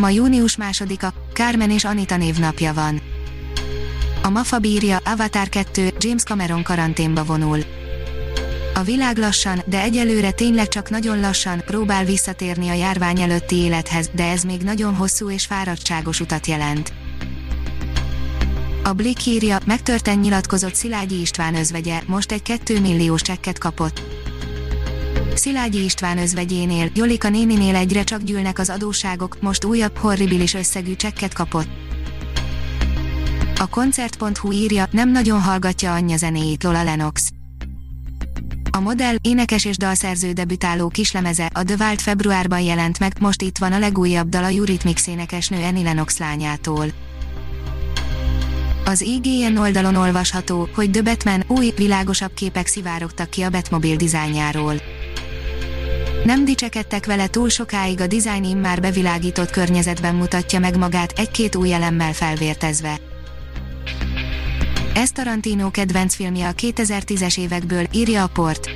Ma június másodika, Carmen és Anita névnapja van. A MAFA bírja, Avatar 2, James Cameron karanténba vonul. A világ lassan, de egyelőre tényleg csak nagyon lassan próbál visszatérni a járvány előtti élethez, de ez még nagyon hosszú és fáradtságos utat jelent. A Blick írja, megtörten nyilatkozott Szilágyi István özvegye, most egy 2 milliós csekket kapott. Szilágyi István özvegyénél, Jolika néninél egyre csak gyűlnek az adóságok, most újabb horribilis összegű csekket kapott. A koncert.hu írja, nem nagyon hallgatja anyja zenéjét Lola Lennox. A modell, énekes és dalszerző debütáló kislemeze, a The Wild februárban jelent meg, most itt van a legújabb dal a Eurythmics énekesnő Annie Lennox lányától. Az IGN oldalon olvasható, hogy The Batman új, világosabb képek szivárogtak ki a Batmobile dizájnjáról. Nem dicsekedtek vele túl sokáig a dizájn immár bevilágított környezetben mutatja meg magát egy-két új elemmel felvértezve. Ez Tarantino kedvenc filmje a 2010-es évekből, írja a port.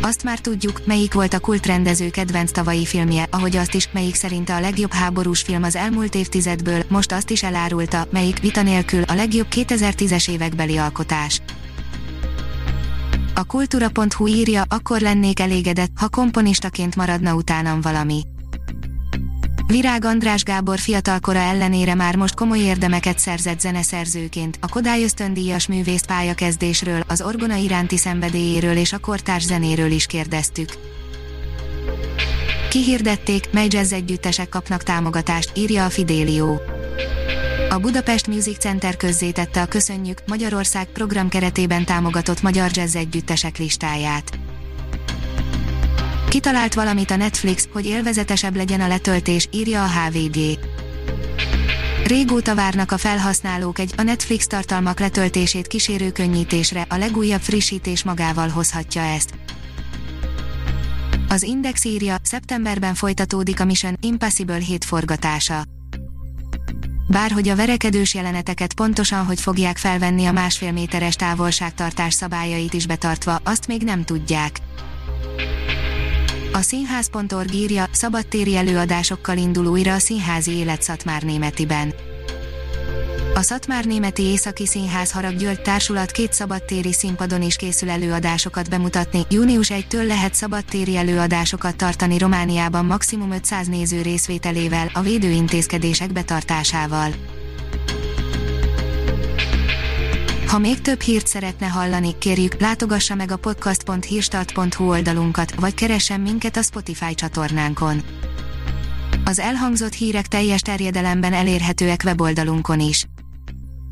Azt már tudjuk, melyik volt a kultrendező kedvenc tavalyi filmje, ahogy azt is, melyik szerinte a legjobb háborús film az elmúlt évtizedből, most azt is elárulta, melyik vita nélkül a legjobb 2010-es évekbeli alkotás. A kultúra.hu írja, akkor lennék elégedett, ha komponistaként maradna utánam valami. Virág András Gábor fiatalkora ellenére már most komoly érdemeket szerzett zeneszerzőként, a Kodály ösztöndíjas művész pályakezdésről, az orgona iránti szenvedélyéről és a kortárs zenéről is kérdeztük. Kihirdették, mely jazz együttesek kapnak támogatást, írja a Fidelio. A Budapest Music Center közzétette a Köszönjük Magyarország program keretében támogatott magyar jazz együttesek listáját. Kitalált valamit a Netflix, hogy élvezetesebb legyen a letöltés, írja a HVG. Régóta várnak a felhasználók egy a Netflix tartalmak letöltését kísérő könnyítésre, a legújabb frissítés magával hozhatja ezt. Az Index írja, szeptemberben folytatódik a Mission Impossible 7 forgatása. Bárhogy a verekedős jeleneteket pontosan hogy fogják felvenni a másfél méteres távolságtartás szabályait is betartva, azt még nem tudják. A színház.org írja, szabadtéri előadásokkal indul újra a színházi élet Szatmár Németiben. A Szatmár Németi Északi Színház Harag György Társulat két szabadtéri színpadon is készül előadásokat bemutatni. Június 1-től lehet szabadtéri előadásokat tartani Romániában maximum 500 néző részvételével, a védőintézkedések betartásával. Ha még több hírt szeretne hallani, kérjük, látogassa meg a podcast.hírstart.hu oldalunkat, vagy keressen minket a Spotify csatornánkon. Az elhangzott hírek teljes terjedelemben elérhetőek weboldalunkon is.